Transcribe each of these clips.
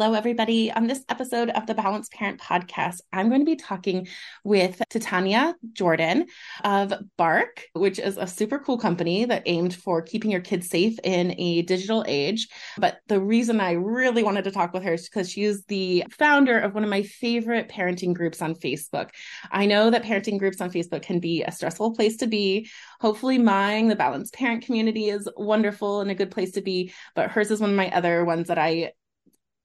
Hello, everybody. On this episode of the Balanced Parent Podcast, I'm going to be talking with Titania Jordan of Bark, which is a super cool company that aimed for keeping your kids safe in a digital age. But the reason I really wanted to talk with her is because she's the founder of one of my favorite parenting groups on Facebook. I know that parenting groups on Facebook can be a stressful place to be. Hopefully, mine, the Balanced Parent community, is wonderful and a good place to be. But hers is one of my other ones that I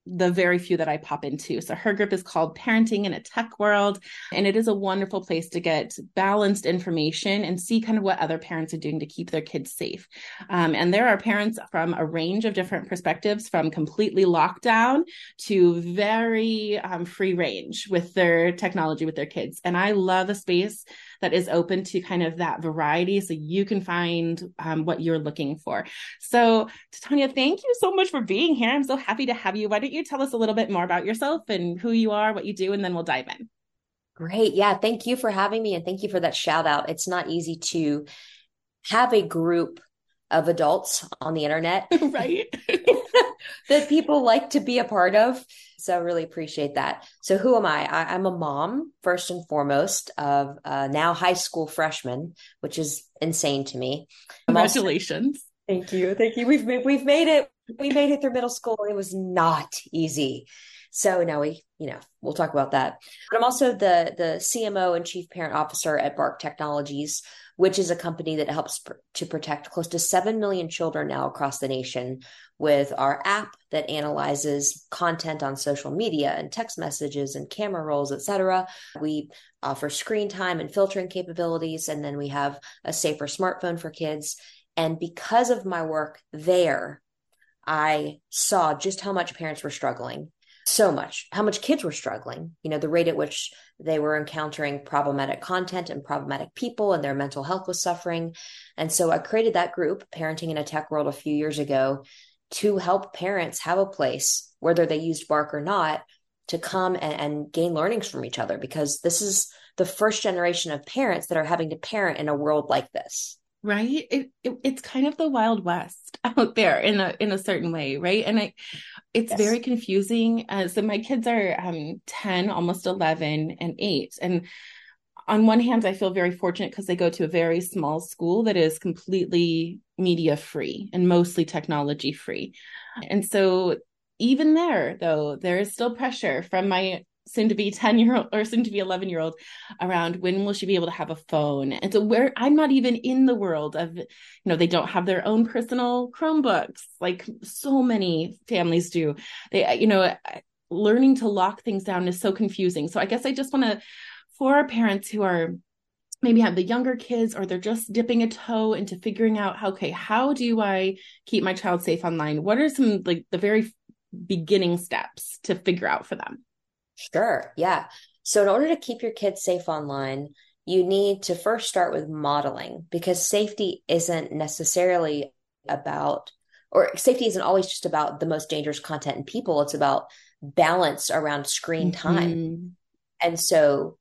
the very few that I pop into. So her group is called Parenting in a Tech World, and it is a wonderful place to get balanced information and see kind of what other parents are doing to keep their kids safe. Um, and there are parents from a range of different perspectives, from completely lockdown to very um, free range with their technology with their kids. And I love a space that is open to kind of that variety so you can find um, what you're looking for. So, Tanya, thank you so much for being here. I'm so happy to have you. Why don't you tell us a little bit more about yourself and who you are, what you do, and then we'll dive in. Great. Yeah. Thank you for having me and thank you for that shout out. It's not easy to have a group of adults on the internet. right. that people like to be a part of. So I really appreciate that. So who am I? I am a mom first and foremost of uh, now high school freshman, which is insane to me. Congratulations. Also, thank you. Thank you. We've made, we've made it. We made it through middle school. It was not easy. So now we, you know, we'll talk about that. But I'm also the the CMO and chief parent officer at Bark Technologies, which is a company that helps pr- to protect close to 7 million children now across the nation with our app that analyzes content on social media and text messages and camera rolls, etc. We offer screen time and filtering capabilities, and then we have a safer smartphone for kids. And because of my work there, I saw just how much parents were struggling so much, how much kids were struggling, you know, the rate at which they were encountering problematic content and problematic people and their mental health was suffering. And so I created that group, Parenting in a Tech World, a few years ago to help parents have a place, whether they used Bark or not, to come and, and gain learnings from each other because this is the first generation of parents that are having to parent in a world like this. Right? It, it, it's kind of the wild west out there in a in a certain way right? And i it's yes. very confusing. Uh, so my kids are um 10 almost 11 and 8 and on one hand i feel very fortunate because they go to a very small school that is completely media free and mostly technology free. And so even there though there is still pressure from my soon to be 10 year old or soon to be 11 year old around when will she be able to have a phone? And so where i'm not even in the world of you know they don't have their own personal chromebooks like so many families do. They you know learning to lock things down is so confusing. So i guess i just want to for parents who are maybe have the younger kids or they're just dipping a toe into figuring out how, okay how do i keep my child safe online what are some like the very beginning steps to figure out for them Sure. Yeah. So, in order to keep your kids safe online, you need to first start with modeling because safety isn't necessarily about, or safety isn't always just about the most dangerous content and people. It's about balance around screen time. Mm-hmm. And so,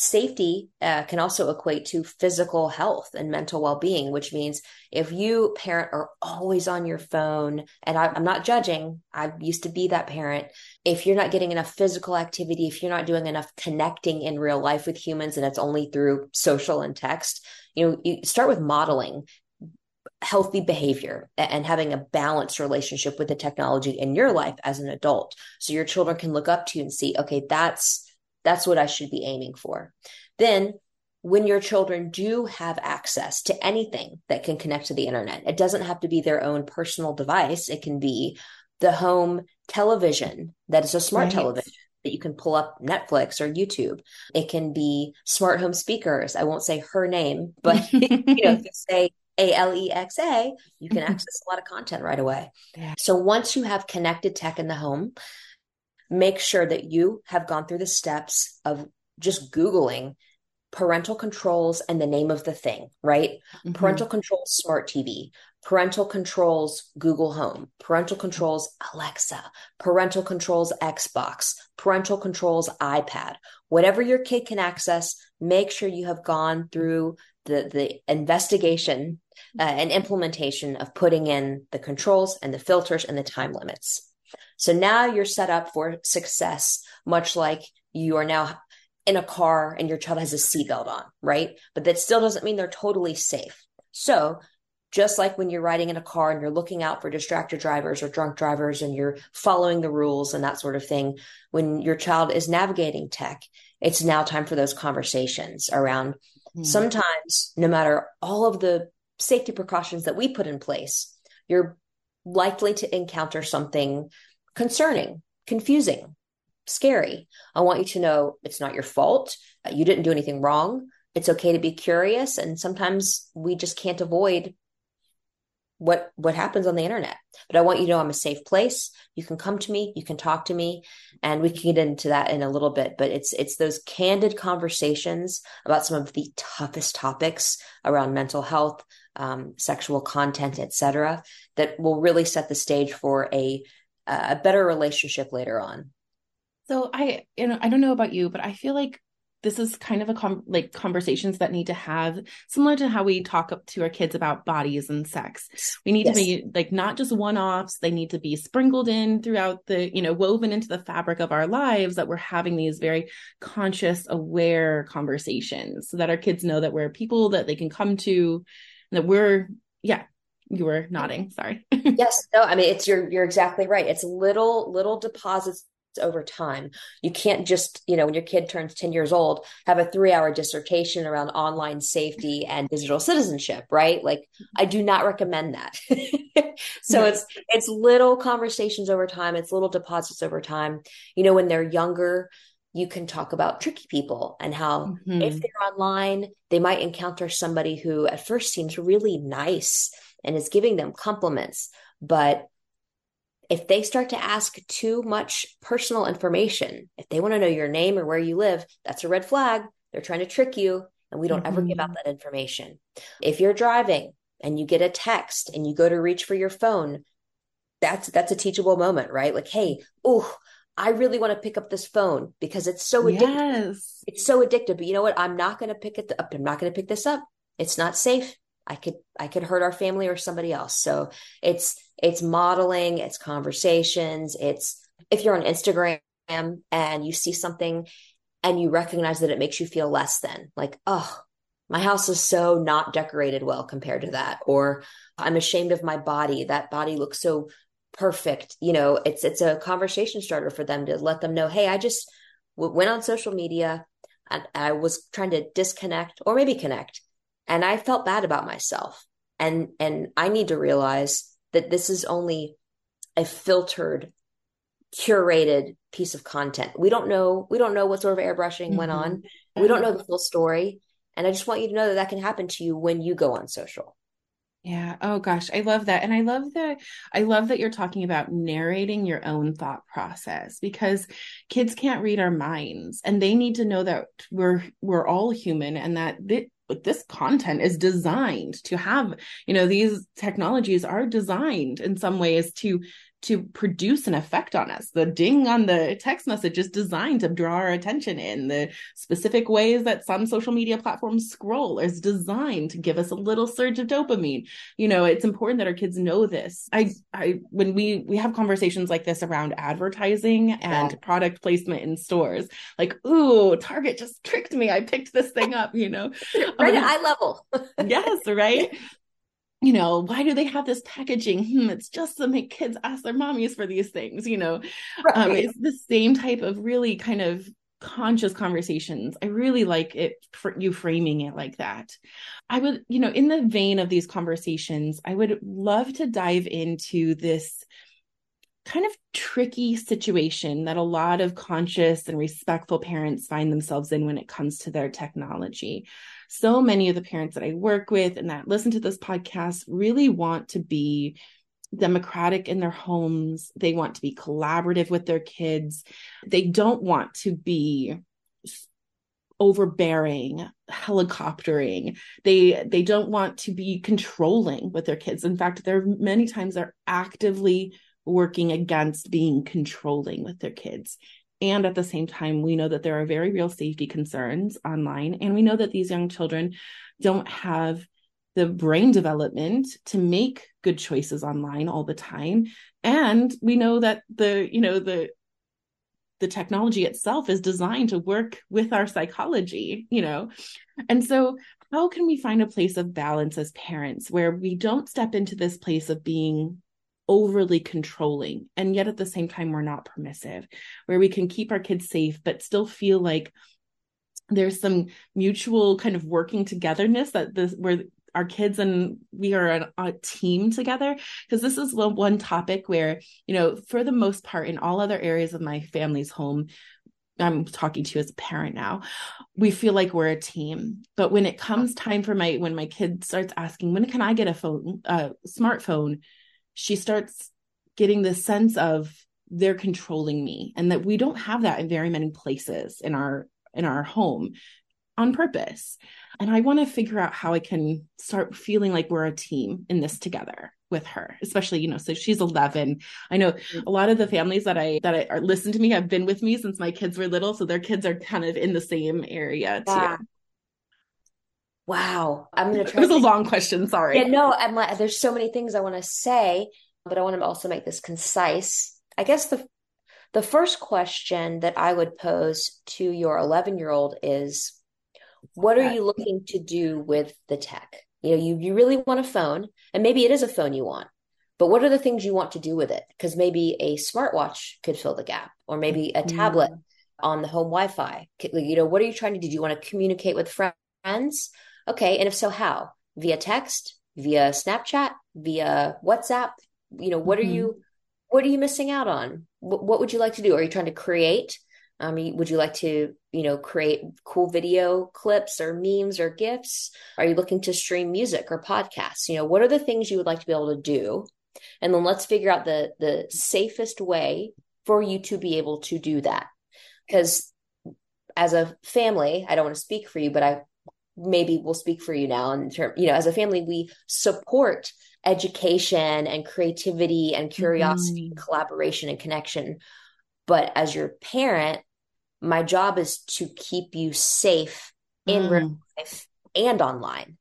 safety uh, can also equate to physical health and mental well-being which means if you parent are always on your phone and I, i'm not judging i used to be that parent if you're not getting enough physical activity if you're not doing enough connecting in real life with humans and it's only through social and text you know you start with modeling healthy behavior and having a balanced relationship with the technology in your life as an adult. So your children can look up to you and see okay that's that's what I should be aiming for. Then, when your children do have access to anything that can connect to the internet, it doesn't have to be their own personal device. It can be the home television that is a smart right. television that you can pull up Netflix or YouTube. It can be smart home speakers. I won't say her name, but you know, if you say A L E X A, you can access a lot of content right away. Yeah. So once you have connected tech in the home, make sure that you have gone through the steps of just Googling parental controls and the name of the thing, right? Mm-hmm. Parental controls smart TV, parental controls Google Home, parental controls Alexa, parental controls Xbox, parental controls iPad. Whatever your kid can access, make sure you have gone through the the investigation uh, and implementation of putting in the controls and the filters and the time limits. So now you're set up for success, much like you are now in a car and your child has a seatbelt on, right? But that still doesn't mean they're totally safe. So just like when you're riding in a car and you're looking out for distracted drivers or drunk drivers and you're following the rules and that sort of thing, when your child is navigating tech, it's now time for those conversations around mm. sometimes, no matter all of the safety precautions that we put in place, you're likely to encounter something concerning, confusing, scary. I want you to know it's not your fault. You didn't do anything wrong. It's okay to be curious. And sometimes we just can't avoid what what happens on the internet but i want you to know i'm a safe place you can come to me you can talk to me and we can get into that in a little bit but it's it's those candid conversations about some of the toughest topics around mental health um, sexual content etc that will really set the stage for a a better relationship later on. So i you know i don't know about you but i feel like this is kind of a com- like conversations that need to have similar to how we talk up to our kids about bodies and sex. We need yes. to be like not just one-offs. They need to be sprinkled in throughout the you know woven into the fabric of our lives that we're having these very conscious aware conversations so that our kids know that we're people that they can come to that we're yeah you were nodding sorry yes no i mean it's you're you're exactly right it's little little deposits over time. You can't just, you know, when your kid turns 10 years old, have a three hour dissertation around online safety and digital citizenship, right? Like I do not recommend that. so it's it's little conversations over time, it's little deposits over time. You know, when they're younger, you can talk about tricky people and how mm-hmm. if they're online, they might encounter somebody who at first seems really nice and is giving them compliments, but if they start to ask too much personal information, if they want to know your name or where you live, that's a red flag. They're trying to trick you, and we don't mm-hmm. ever give out mm-hmm. that information. If you're driving and you get a text and you go to reach for your phone, that's that's a teachable moment, right? Like, hey, oh, I really want to pick up this phone because it's so addictive. Yes. It's so addictive. But you know what? I'm not going to pick it up. I'm not going to pick this up. It's not safe. I could I could hurt our family or somebody else. So it's it's modeling, it's conversations, it's if you're on Instagram and you see something and you recognize that it makes you feel less than, like, oh, my house is so not decorated well compared to that or I'm ashamed of my body. That body looks so perfect. You know, it's it's a conversation starter for them to let them know, "Hey, I just w- went on social media and I was trying to disconnect or maybe connect and I felt bad about myself. And and I need to realize that this is only a filtered curated piece of content. We don't know we don't know what sort of airbrushing mm-hmm. went on. We don't know the full story. And I just want you to know that that can happen to you when you go on social. Yeah. Oh gosh, I love that. And I love that I love that you're talking about narrating your own thought process because kids can't read our minds and they need to know that we're we're all human and that th- but this content is designed to have you know these technologies are designed in some ways to to produce an effect on us. The ding on the text message is designed to draw our attention in. The specific ways that some social media platforms scroll is designed to give us a little surge of dopamine. You know, it's important that our kids know this. I I when we we have conversations like this around advertising and yeah. product placement in stores, like, ooh, Target just tricked me. I picked this thing up, you know. right um, at eye level. yes, right you know, why do they have this packaging? Hmm, it's just to make kids ask their mommies for these things, you know. Right. Um, it's the same type of really kind of conscious conversations. I really like it for you framing it like that. I would, you know, in the vein of these conversations, I would love to dive into this kind of tricky situation that a lot of conscious and respectful parents find themselves in when it comes to their technology so many of the parents that I work with and that listen to this podcast really want to be democratic in their homes. They want to be collaborative with their kids. They don't want to be overbearing helicoptering they they don't want to be controlling with their kids in fact there are many times they're actively working against being controlling with their kids and at the same time, we know that there are very real safety concerns online. And we know that these young children don't have the brain development to make good choices online all the time. And we know that the, you know, the, the technology itself is designed to work with our psychology, you know? And so, how can we find a place of balance as parents where we don't step into this place of being overly controlling and yet at the same time we're not permissive where we can keep our kids safe but still feel like there's some mutual kind of working togetherness that this where our kids and we are a, a team together because this is one, one topic where you know for the most part in all other areas of my family's home I'm talking to as a parent now. We feel like we're a team. But when it comes time for my when my kid starts asking, when can I get a phone, a smartphone? She starts getting this sense of they're controlling me and that we don't have that in very many places in our in our home on purpose and i want to figure out how i can start feeling like we're a team in this together with her especially you know so she's 11 i know mm. a lot of the families that i that I, are listen to me have been with me since my kids were little so their kids are kind of in the same area yeah. too Wow. I'm going to try. It was a long question. Sorry. Yeah, no, I'm like, there's so many things I want to say, but I want to also make this concise. I guess the the first question that I would pose to your 11 year old is, what are you looking to do with the tech? You know, you you really want a phone, and maybe it is a phone you want, but what are the things you want to do with it? Because maybe a smartwatch could fill the gap, or maybe a tablet mm. on the home Wi-Fi. You know, what are you trying to do? Do you want to communicate with friends? Okay. And if so, how? Via text, via Snapchat, via WhatsApp? You know, what mm-hmm. are you what are you missing out on? What, what would you like to do? Are you trying to create? Um, would you like to, you know, create cool video clips or memes or gifs? Are you looking to stream music or podcasts? You know, what are the things you would like to be able to do? And then let's figure out the the safest way for you to be able to do that. Because as a family, I don't want to speak for you, but I maybe we'll speak for you now in term you know as a family we support education and creativity and curiosity mm-hmm. and collaboration and connection but as your parent my job is to keep you safe in mm. real life and online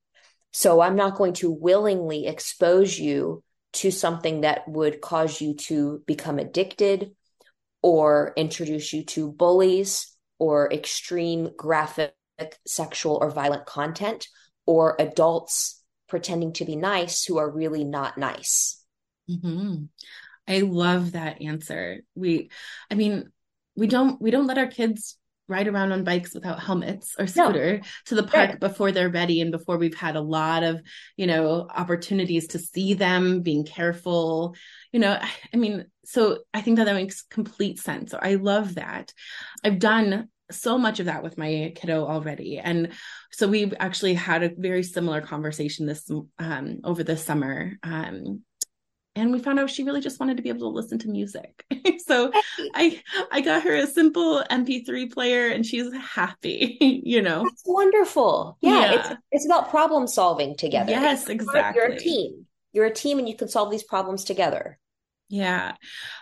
so i'm not going to willingly expose you to something that would cause you to become addicted or introduce you to bullies or extreme graphic sexual or violent content or adults pretending to be nice who are really not nice. Mm-hmm. I love that answer. We, I mean, we don't we don't let our kids ride around on bikes without helmets or scooter no. to the park right. before they're ready and before we've had a lot of you know opportunities to see them being careful you know i mean so i think that that makes complete sense so i love that i've done so much of that with my kiddo already and so we actually had a very similar conversation this um, over the summer um, and we found out she really just wanted to be able to listen to music. so I I got her a simple MP3 player and she's happy, you know. That's wonderful. Yeah, yeah. It's, it's about problem solving together. Yes, exactly. You're a team. You're a team and you can solve these problems together. Yeah,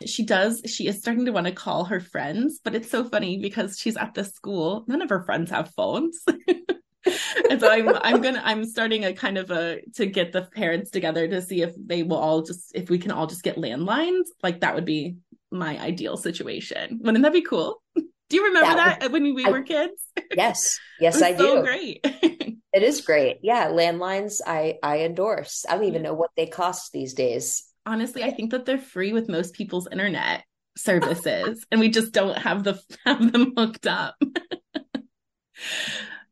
she does. She is starting to want to call her friends, but it's so funny because she's at this school. None of her friends have phones. and so I'm I'm gonna I'm starting a kind of a to get the parents together to see if they will all just if we can all just get landlines. Like that would be my ideal situation. Wouldn't that be cool? Do you remember that, that when we I, were kids? Yes, yes, I so do. Great. it is great. Yeah, landlines. I I endorse. I don't even know what they cost these days. Honestly, I think that they're free with most people's internet services, and we just don't have the have them hooked up.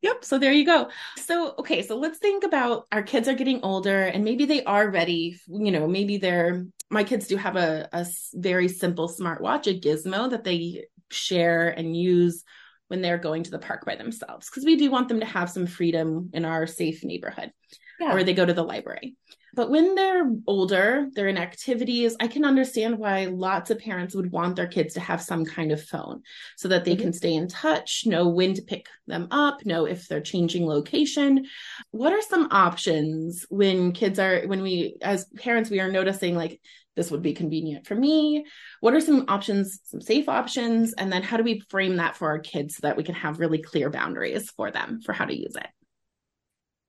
Yep. So there you go. So, okay. So let's think about our kids are getting older and maybe they are ready. You know, maybe they're, my kids do have a, a very simple smartwatch, a gizmo that they share and use when they're going to the park by themselves. Cause we do want them to have some freedom in our safe neighborhood yeah. or they go to the library. But when they're older, they're in activities, I can understand why lots of parents would want their kids to have some kind of phone so that they mm-hmm. can stay in touch, know when to pick them up, know if they're changing location. What are some options when kids are, when we, as parents, we are noticing like, this would be convenient for me. What are some options, some safe options? And then how do we frame that for our kids so that we can have really clear boundaries for them for how to use it?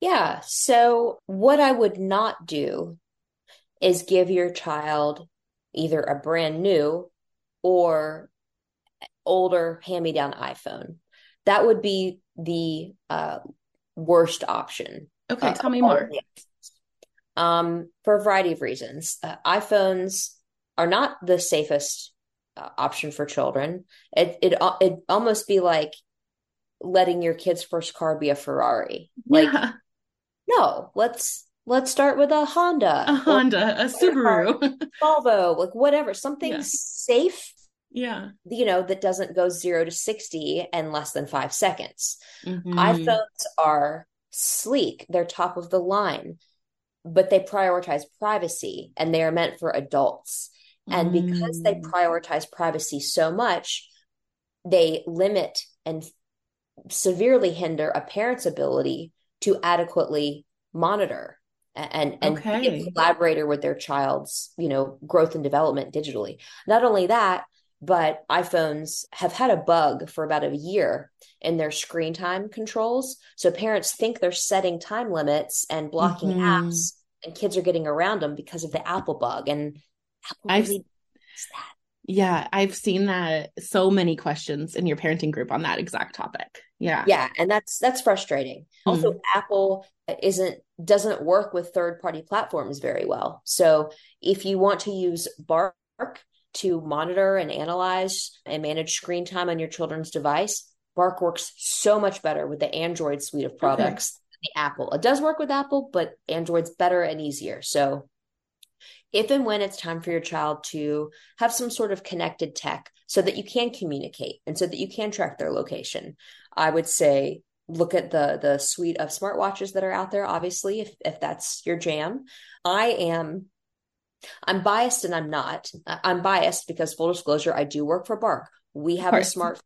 Yeah. So, what I would not do is give your child either a brand new or older hand me down iPhone. That would be the uh, worst option. Okay, uh, tell me more. Um, for a variety of reasons. Uh, iPhones are not the safest uh, option for children. It it it almost be like letting your kid's first car be a Ferrari. Like yeah no, let's let's start with a Honda, a Honda, a Subaru, Volvo, like whatever, something yeah. safe. Yeah. You know, that doesn't go zero to 60 in less than five seconds. Mm-hmm. iPhones are sleek, they're top of the line, but they prioritize privacy and they are meant for adults. And mm. because they mm. prioritize privacy so much, they limit and severely hinder a parent's ability to adequately monitor and and okay. be a collaborator with their child's you know growth and development digitally not only that but iPhones have had a bug for about a year in their screen time controls. So parents think they're setting time limits and blocking mm-hmm. apps, and kids are getting around them because of the Apple bug. And Apple really that. Yeah, I've seen that so many questions in your parenting group on that exact topic. Yeah. Yeah, and that's that's frustrating. Mm-hmm. Also Apple isn't doesn't work with third-party platforms very well. So if you want to use Bark to monitor and analyze and manage screen time on your children's device, Bark works so much better with the Android suite of products okay. the Apple. It does work with Apple, but Android's better and easier. So if and when it's time for your child to have some sort of connected tech so that you can communicate and so that you can track their location, I would say look at the the suite of smartwatches that are out there obviously if if that's your jam. I am I'm biased and I'm not. I'm biased because full disclosure I do work for Bark. We have a smart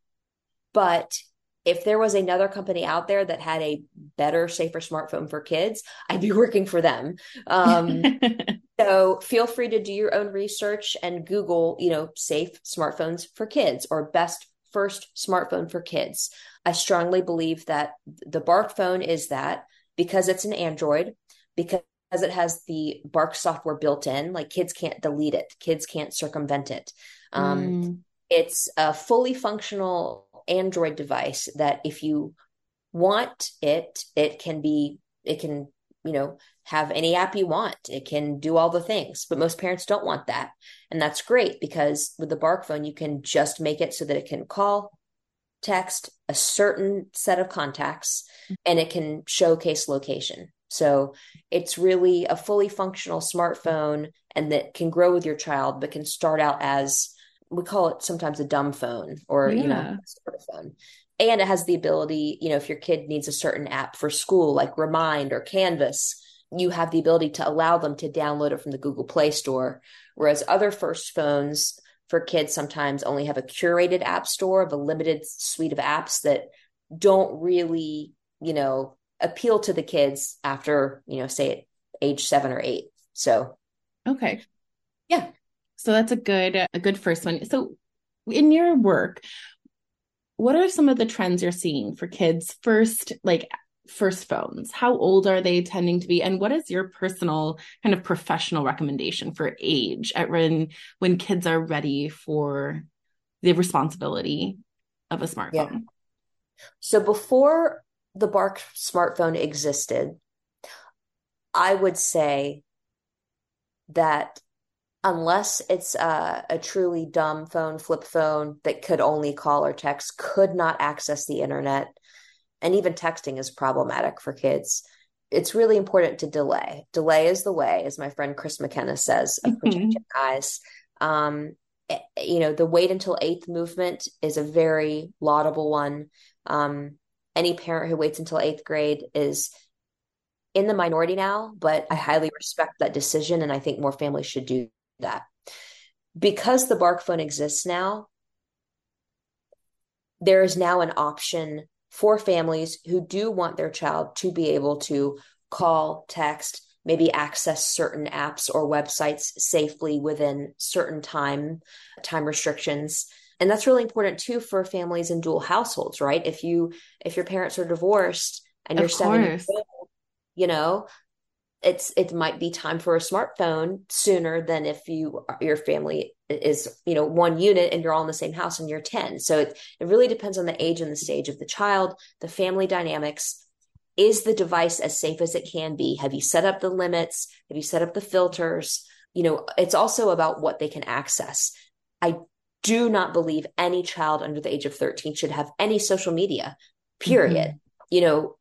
but if there was another company out there that had a better, safer smartphone for kids, I'd be working for them. Um, so feel free to do your own research and Google, you know, safe smartphones for kids or best first smartphone for kids. I strongly believe that the Bark phone is that because it's an Android, because it has the Bark software built in, like kids can't delete it, kids can't circumvent it. Um, mm. It's a fully functional Android device that if you want it, it can be, it can, you know, have any app you want. It can do all the things, but most parents don't want that. And that's great because with the Bark phone, you can just make it so that it can call, text a certain set of contacts and it can showcase location. So it's really a fully functional smartphone and that can grow with your child, but can start out as we call it sometimes a dumb phone or yeah. you know sort of phone and it has the ability you know if your kid needs a certain app for school like remind or canvas you have the ability to allow them to download it from the google play store Whereas other first phones for kids sometimes only have a curated app store of a limited suite of apps that don't really, you know, appeal to the kids after, you know, say age seven or eight. So, okay. Yeah. So that's a good, a good first one. So in your work, what are some of the trends you're seeing for kids first, like first phones? How old are they tending to be? And what is your personal kind of professional recommendation for age at when when kids are ready for the responsibility of a smartphone? Yeah. So before the Bark smartphone existed, I would say that unless it's a, a, truly dumb phone, flip phone that could only call or text, could not access the internet, and even texting is problematic for kids. It's really important to delay. Delay is the way, as my friend Chris McKenna says, of mm-hmm. protecting eyes. Um, eh, you know, the wait until eighth movement is a very laudable one. Um, any parent who waits until eighth grade is in the minority now, but I highly respect that decision. And I think more families should do that. Because the bark phone exists now, there is now an option for families who do want their child to be able to call, text, maybe access certain apps or websites safely within certain time time restrictions. And that's really important too for families in dual households right? If you if your parents are divorced and you're seven years old you know it's it might be time for a smartphone sooner than if you your family is you know one unit and you're all in the same house and you're 10 so it, it really depends on the age and the stage of the child the family dynamics. Is the device as safe as it can be? Have you set up the limits? Have you set up the filters? You know it's also about what they can access. I do not believe any child under the age of 13 should have any social media period. Mm-hmm. you know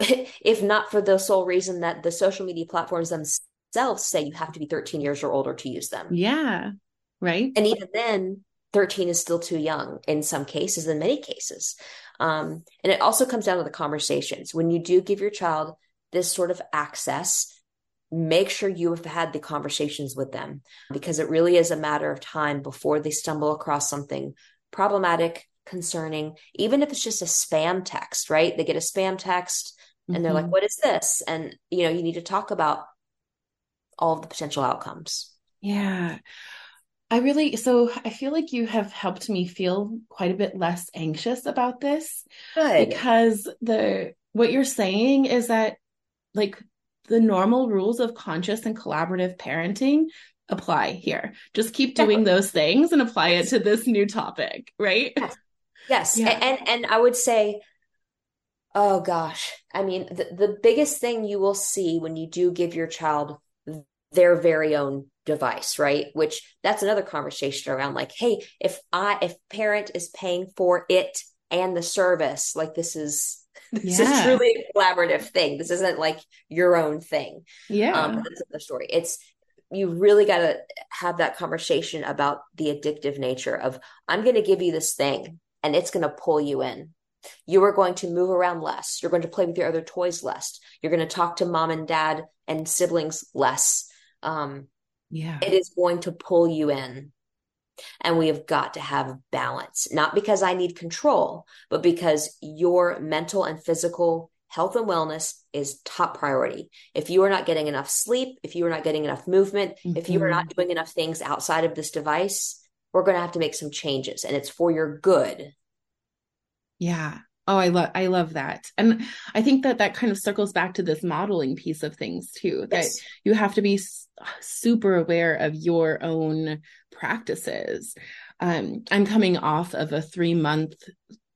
if not for the sole reason that the social media platforms themselves say you have to be 13 years or older to use them. Yeah. Right. And even then, 13 is still too young in some cases, in many cases. Um, and it also comes down to the conversations. When you do give your child this sort of access, make sure you have had the conversations with them because it really is a matter of time before they stumble across something problematic, concerning, even if it's just a spam text, right? They get a spam text and they're like mm-hmm. what is this? And you know you need to talk about all of the potential outcomes. Yeah. I really so i feel like you have helped me feel quite a bit less anxious about this Good. because the what you're saying is that like the normal rules of conscious and collaborative parenting apply here. Just keep doing those things and apply it to this new topic right? Yes, yes. Yeah. and and i would say Oh gosh. I mean, the, the biggest thing you will see when you do give your child their very own device, right? Which that's another conversation around like, hey, if I if parent is paying for it and the service, like this is this yeah. is truly a collaborative thing. This isn't like your own thing. Yeah. Um, that's the story. It's you really got to have that conversation about the addictive nature of I'm going to give you this thing and it's going to pull you in you are going to move around less. You're going to play with your other toys less. You're going to talk to mom and dad and siblings less. Um, yeah. It is going to pull you in. And we have got to have balance, not because I need control, but because your mental and physical health and wellness is top priority. If you are not getting enough sleep, if you are not getting enough movement, mm-hmm. if you are not mm-hmm. doing enough things outside of this device, we're going to have to make some changes and it's for your good. Yeah. Oh, I love I love that. And I think that that kind of circles back to this modeling piece of things too. That yes. you have to be super aware of your own practices. Um, I'm coming off of a 3 month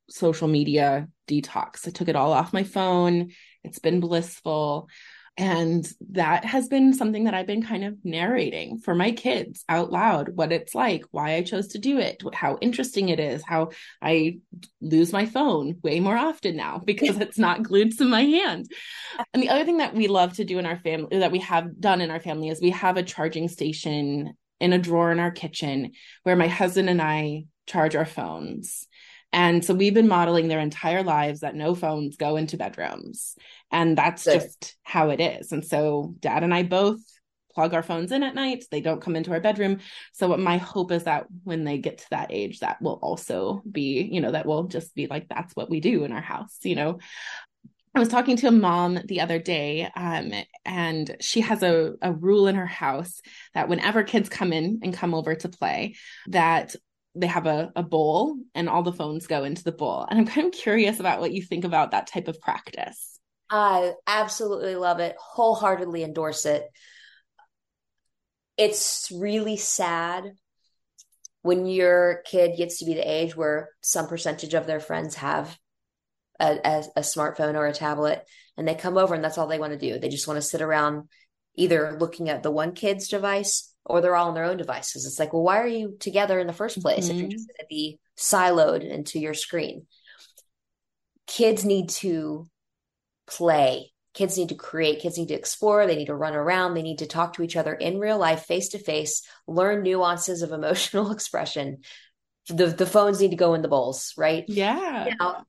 social media detox. I took it all off my phone. It's been blissful. And that has been something that I've been kind of narrating for my kids out loud what it's like, why I chose to do it, how interesting it is, how I lose my phone way more often now because it's not glued to my hand. And the other thing that we love to do in our family, that we have done in our family, is we have a charging station in a drawer in our kitchen where my husband and I charge our phones. And so we've been modeling their entire lives that no phones go into bedrooms. And that's Good. just how it is. And so dad and I both plug our phones in at night. They don't come into our bedroom. So my hope is that when they get to that age, that will also be, you know, that will just be like, that's what we do in our house, you know. I was talking to a mom the other day, um, and she has a, a rule in her house that whenever kids come in and come over to play, that they have a, a bowl and all the phones go into the bowl. And I'm kind of curious about what you think about that type of practice. I absolutely love it, wholeheartedly endorse it. It's really sad when your kid gets to be the age where some percentage of their friends have a, a, a smartphone or a tablet and they come over and that's all they want to do. They just want to sit around either looking at the one kid's device or they're all on their own devices. It's like, well, why are you together in the first place mm-hmm. if you're mm-hmm. just going to be siloed into your screen? Kids need to play. Kids need to create. Kids need to explore. They need to run around. They need to talk to each other in real life, face to face, learn nuances of emotional expression. The, the phones need to go in the bowls, right? Yeah. Now,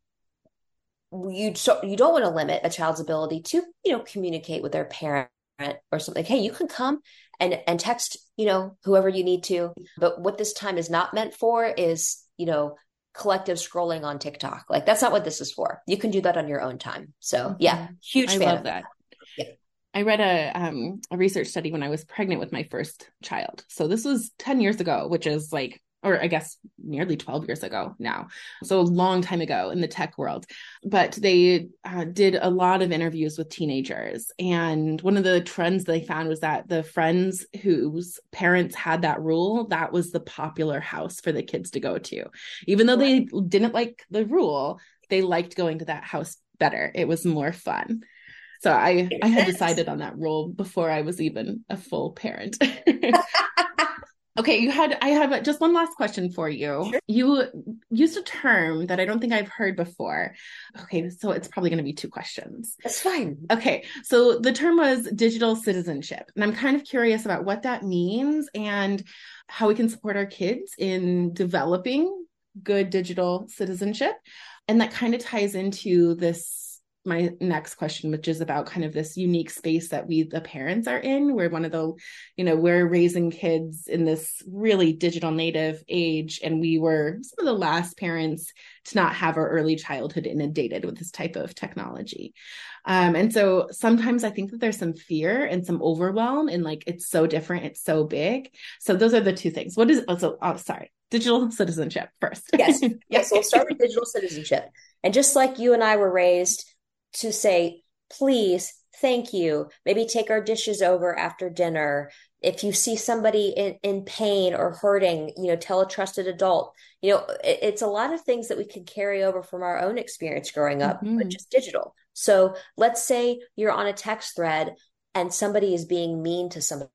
you so you don't want to limit a child's ability to you know communicate with their parent or something hey you can come and and text you know whoever you need to but what this time is not meant for is you know collective scrolling on tiktok like that's not what this is for you can do that on your own time so yeah mm-hmm. huge I love that, that. Yeah. I read a um, a research study when I was pregnant with my first child. So this was 10 years ago, which is like or I guess nearly 12 years ago now. So a long time ago in the tech world. But they uh, did a lot of interviews with teenagers. And one of the trends they found was that the friends whose parents had that rule, that was the popular house for the kids to go to. Even though they didn't like the rule, they liked going to that house better. It was more fun. So I, I had decided on that rule before I was even a full parent. Okay, you had I have just one last question for you. Sure. You used a term that I don't think I've heard before. Okay, so it's probably going to be two questions. That's fine. Okay, so the term was digital citizenship, and I'm kind of curious about what that means and how we can support our kids in developing good digital citizenship. And that kind of ties into this my next question which is about kind of this unique space that we the parents are in we're one of the you know we're raising kids in this really digital native age and we were some of the last parents to not have our early childhood inundated with this type of technology. Um, and so sometimes i think that there's some fear and some overwhelm and like it's so different it's so big. So those are the two things. What is also oh sorry digital citizenship first. Yes. Yes we'll start with digital citizenship. And just like you and i were raised to say, please, thank you. Maybe take our dishes over after dinner. If you see somebody in, in pain or hurting, you know, tell a trusted adult. You know, it, it's a lot of things that we can carry over from our own experience growing up, mm-hmm. but just digital. So let's say you're on a text thread and somebody is being mean to somebody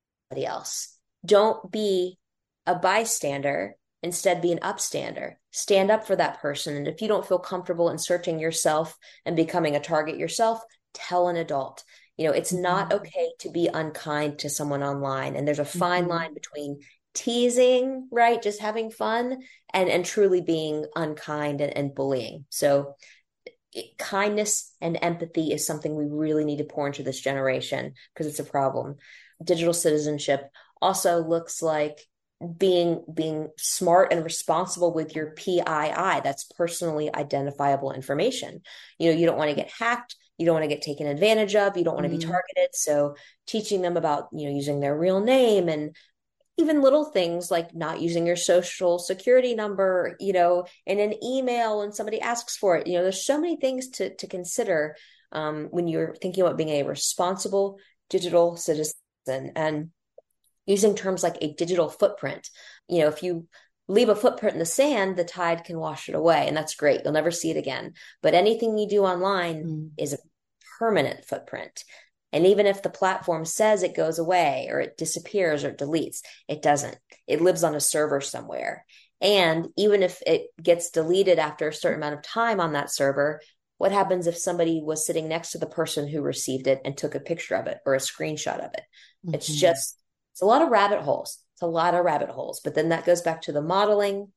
else. Don't be a bystander Instead, be an upstander. Stand up for that person. And if you don't feel comfortable inserting yourself and becoming a target yourself, tell an adult. You know, it's not mm-hmm. okay to be unkind to someone online. And there's a fine mm-hmm. line between teasing, right? Just having fun and, and truly being unkind and, and bullying. So it, kindness and empathy is something we really need to pour into this generation because it's a problem. Digital citizenship also looks like being being smart and responsible with your PII that's personally identifiable information. You know you don't want to get hacked. You don't want to get taken advantage of. You don't want to mm. be targeted. So teaching them about you know using their real name and even little things like not using your social security number you know in an email when somebody asks for it. You know there's so many things to to consider um, when you're thinking about being a responsible digital citizen. And using terms like a digital footprint. You know, if you leave a footprint in the sand, the tide can wash it away, and that's great. You'll never see it again. But anything you do online mm. is a permanent footprint. And even if the platform says it goes away or it disappears or it deletes, it doesn't. It lives on a server somewhere. And even if it gets deleted after a certain amount of time on that server, what happens if somebody was sitting next to the person who received it and took a picture of it or a screenshot of it? Mm-hmm. It's just it's a lot of rabbit holes. It's a lot of rabbit holes. But then that goes back to the modeling.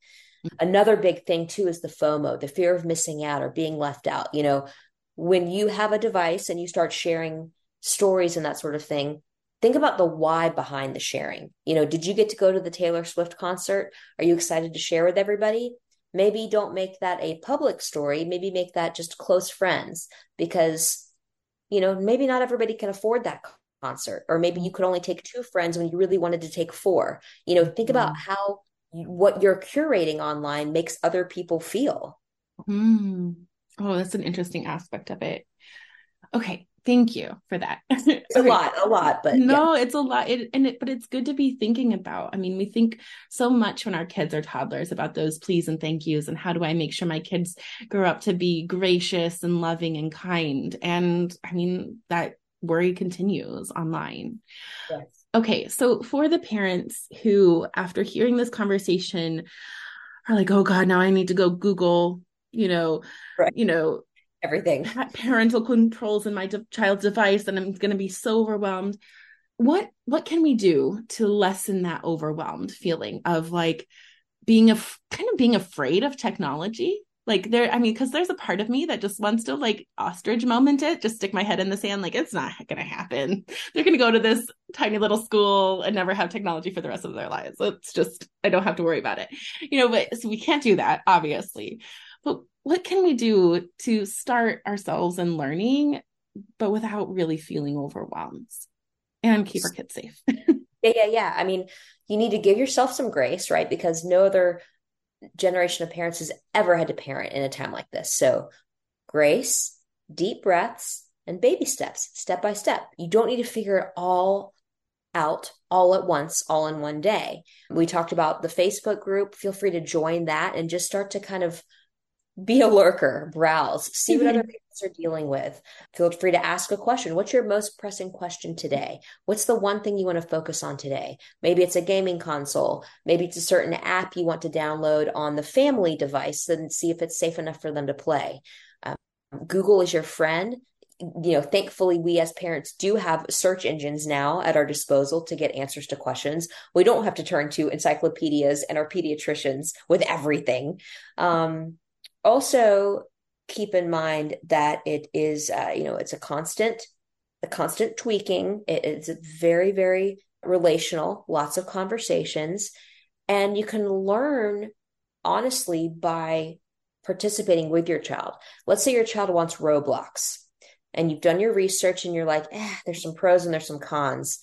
Another big thing too is the FOMO, the fear of missing out or being left out. You know, when you have a device and you start sharing stories and that sort of thing, think about the why behind the sharing. You know, did you get to go to the Taylor Swift concert? Are you excited to share with everybody? Maybe don't make that a public story. Maybe make that just close friends because, you know, maybe not everybody can afford that concert. Or maybe you could only take two friends when you really wanted to take four. You know, think about mm-hmm. how what you're curating online makes other people feel. Mm. Oh, that's an interesting aspect of it. Okay, thank you for that. It's okay. a lot, a lot, but no, yeah. it's a lot. It, and it, but it's good to be thinking about. I mean, we think so much when our kids are toddlers about those please and thank yous, and how do I make sure my kids grow up to be gracious and loving and kind. And I mean that worry continues online. Yes. Okay, so for the parents who, after hearing this conversation, are like, "Oh God, now I need to go Google," you know, right. you know, everything, parental controls in my de- child's device, and I'm going to be so overwhelmed. What what can we do to lessen that overwhelmed feeling of like being a kind of being afraid of technology? Like there i mean because there's a part of me that just wants to like ostrich moment it just stick my head in the sand like it's not gonna happen. They're gonna go to this tiny little school and never have technology for the rest of their lives. It's just i don't have to worry about it. You know but so we can't do that obviously. But what can we do to start ourselves in learning but without really feeling overwhelmed? And keep our kids safe. Yeah yeah yeah. I mean you need to give yourself some grace right? Because no other generation of parents has ever had to parent in a time like this. So, grace, deep breaths, and baby steps, step by step. You don't need to figure it all out all at once, all in one day. We talked about the Facebook group. Feel free to join that and just start to kind of be a lurker, browse, see what mm-hmm. other parents are dealing with. Feel free to ask a question. What's your most pressing question today? What's the one thing you want to focus on today? Maybe it's a gaming console. Maybe it's a certain app you want to download on the family device and see if it's safe enough for them to play. Um, Google is your friend. You know, thankfully, we as parents do have search engines now at our disposal to get answers to questions. We don't have to turn to encyclopedias and our pediatricians with everything. Um, also keep in mind that it is uh, you know it's a constant a constant tweaking. It, it's very very relational lots of conversations. And you can learn honestly by participating with your child. Let's say your child wants roblox and you've done your research and you're like eh, there's some pros and there's some cons.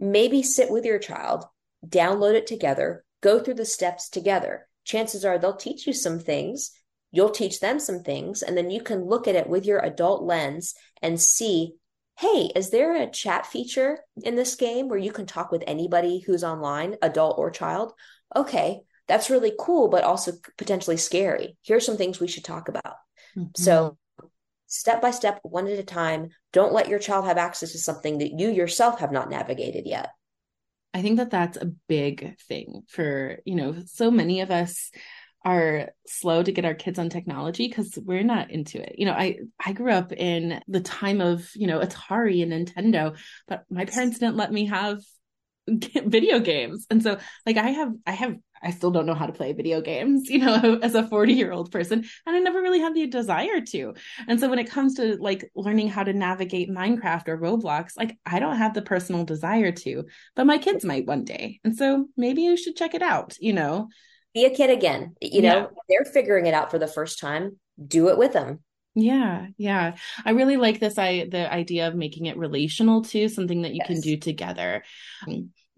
Maybe sit with your child download it together go through the steps together. Chances are they'll teach you some things you'll teach them some things and then you can look at it with your adult lens and see hey is there a chat feature in this game where you can talk with anybody who's online adult or child? Okay that's really cool but also potentially scary. Here's some things we should talk about. Mm-hmm. so step by step one at a time. Don't let your child have access to something that you yourself have not navigated yet. I think that that's a big thing for you know so many of us are slow to get our kids on technology because we're not into it. You know, I I grew up in the time of, you know, Atari and Nintendo, but my parents didn't let me have video games. And so like I have I have I still don't know how to play video games, you know, as a 40 year old person. And I never really had the desire to. And so when it comes to like learning how to navigate Minecraft or Roblox, like I don't have the personal desire to, but my kids might one day. And so maybe you should check it out, you know be a kid again. You know, yeah. they're figuring it out for the first time. Do it with them. Yeah, yeah. I really like this I the idea of making it relational too, something that you yes. can do together.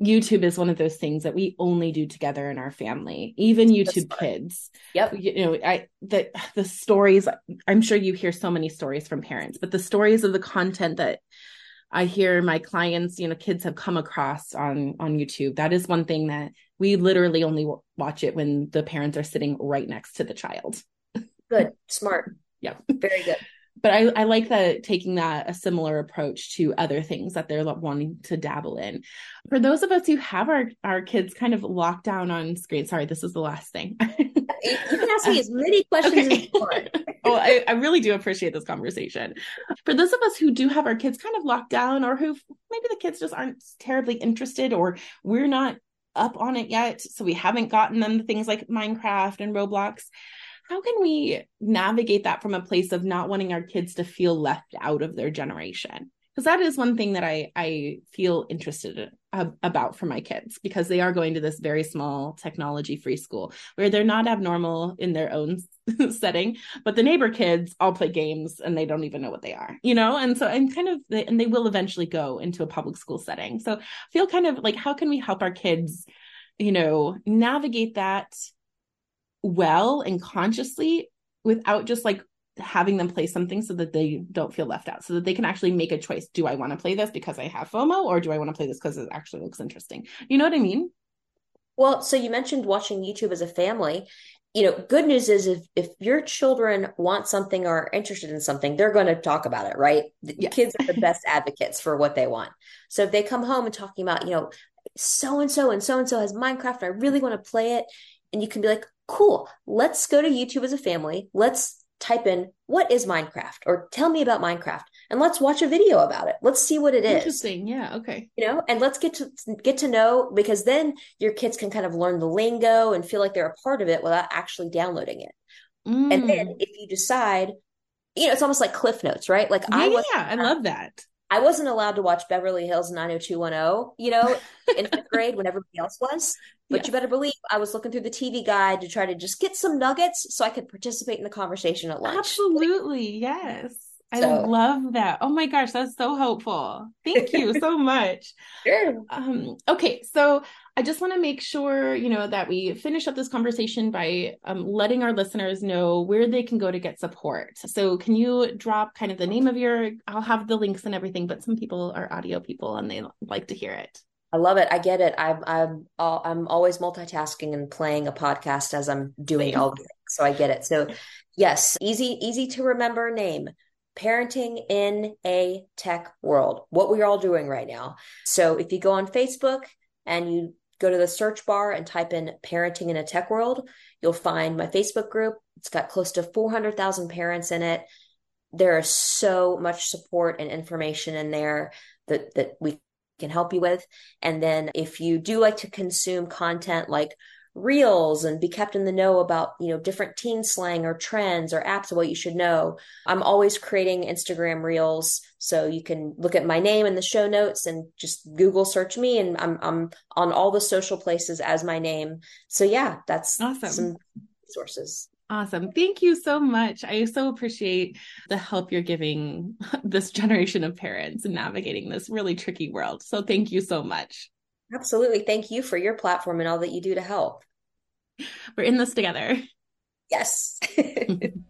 YouTube is one of those things that we only do together in our family, even YouTube kids. Yep. You know, I the the stories I'm sure you hear so many stories from parents, but the stories of the content that I hear my clients, you know, kids have come across on on YouTube. That is one thing that we literally only watch it when the parents are sitting right next to the child. Good, smart. yeah, very good. But I, I like that taking that a similar approach to other things that they're wanting to dabble in. For those of us who have our our kids kind of locked down on screen, sorry, this is the last thing. you can ask me as many questions okay. as you want. oh, I, I really do appreciate this conversation. For those of us who do have our kids kind of locked down, or who maybe the kids just aren't terribly interested, or we're not up on it yet, so we haven't gotten them the things like Minecraft and Roblox. How can we navigate that from a place of not wanting our kids to feel left out of their generation? because that is one thing that I I feel interested about for my kids because they are going to this very small technology free school where they're not abnormal in their own setting but the neighbor kids all play games and they don't even know what they are you know? And so i'm kind of and they will eventually go into a public school setting. So I feel kind of like how can we help our kids you know navigate that well and consciously without just like having them play something so that they don't feel left out so that they can actually make a choice. Do i want to play this because i have fomo or do i want to play this because it actually looks interesting? You know what i mean? Well so you mentioned watching youtube as a family. You know good news is if if your children want something or are interested in something they're going to talk about it right? Yes. kids are the best advocates for what they want. So if they come home and talking about you know so and so and so and so has minecraft and i really want to play it and you can be like cool let's go to youtube as a family. Let's type in what is Minecraft or tell me about Minecraft and let's watch a video about it. Let's see what it is. Interesting. Yeah. Okay. You know, and let's get to get to know because then your kids can kind of learn the lingo and feel like they're a part of it without actually downloading it. Mm. And then if you decide, you know, it's almost like Cliff Notes, right? Like yeah, I was, yeah, I love that. I wasn't allowed to watch Beverly Hills 90210, you know, in fifth grade when everybody else was. But yes. you better believe I was looking through the TV guide to try to just get some nuggets so I could participate in the conversation at lunch. Absolutely. Yes. I so, love that. Oh my gosh, that's so helpful. Thank you so much. Sure. Um, okay, so I just want to make sure, you know, that we finish up this conversation by um, letting our listeners know where they can go to get support. So, can you drop kind of the name of your? I'll have the links and everything, but some people are audio people and they like to hear it. I love it. I get it. I'm I'm I'm always multitasking and playing a podcast as I'm doing all the things. So I get it. So yes, easy easy to remember name. Parenting in a tech world. What we're all doing right now. So if you go on Facebook and you go to the search bar and type in parenting in a tech world, you'll find my Facebook group. It's got close to 400,000 parents in it. There is so much support and information in there that that we can help you with. And then if you do like to consume content like reels and be kept in the know about you know different teen slang or trends or apps of what you should know i'm always creating instagram reels. So you can look at my name in the show notes and just google search me and i'm i'm on all the social places as my name. So yeah that's awesome. some resources Awesome. Thank you so much. I so appreciate the help you're giving this generation of parents in navigating this really tricky world. So thank you so much. Absolutely. Thank you for your platform and all that you do to help. We're in this together. Yes.